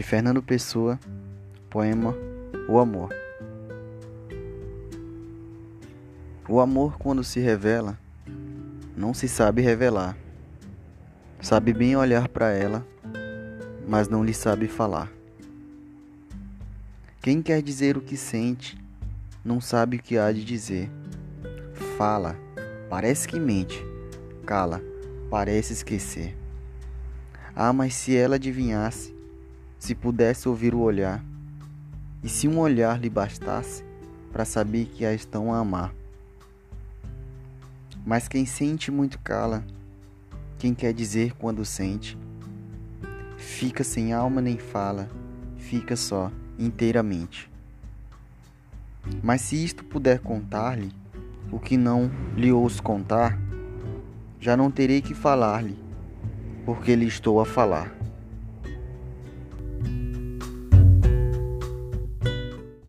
Fernando Pessoa, poema O Amor. O amor, quando se revela, não se sabe revelar. Sabe bem olhar para ela, mas não lhe sabe falar. Quem quer dizer o que sente, não sabe o que há de dizer. Fala, parece que mente, cala, parece esquecer. Ah, mas se ela adivinhasse, se pudesse ouvir o olhar, e se um olhar lhe bastasse para saber que a estão a amar. Mas quem sente muito cala, quem quer dizer quando sente, fica sem alma nem fala, fica só, inteiramente. Mas se isto puder contar-lhe, o que não lhe ouço contar, já não terei que falar-lhe, porque lhe estou a falar.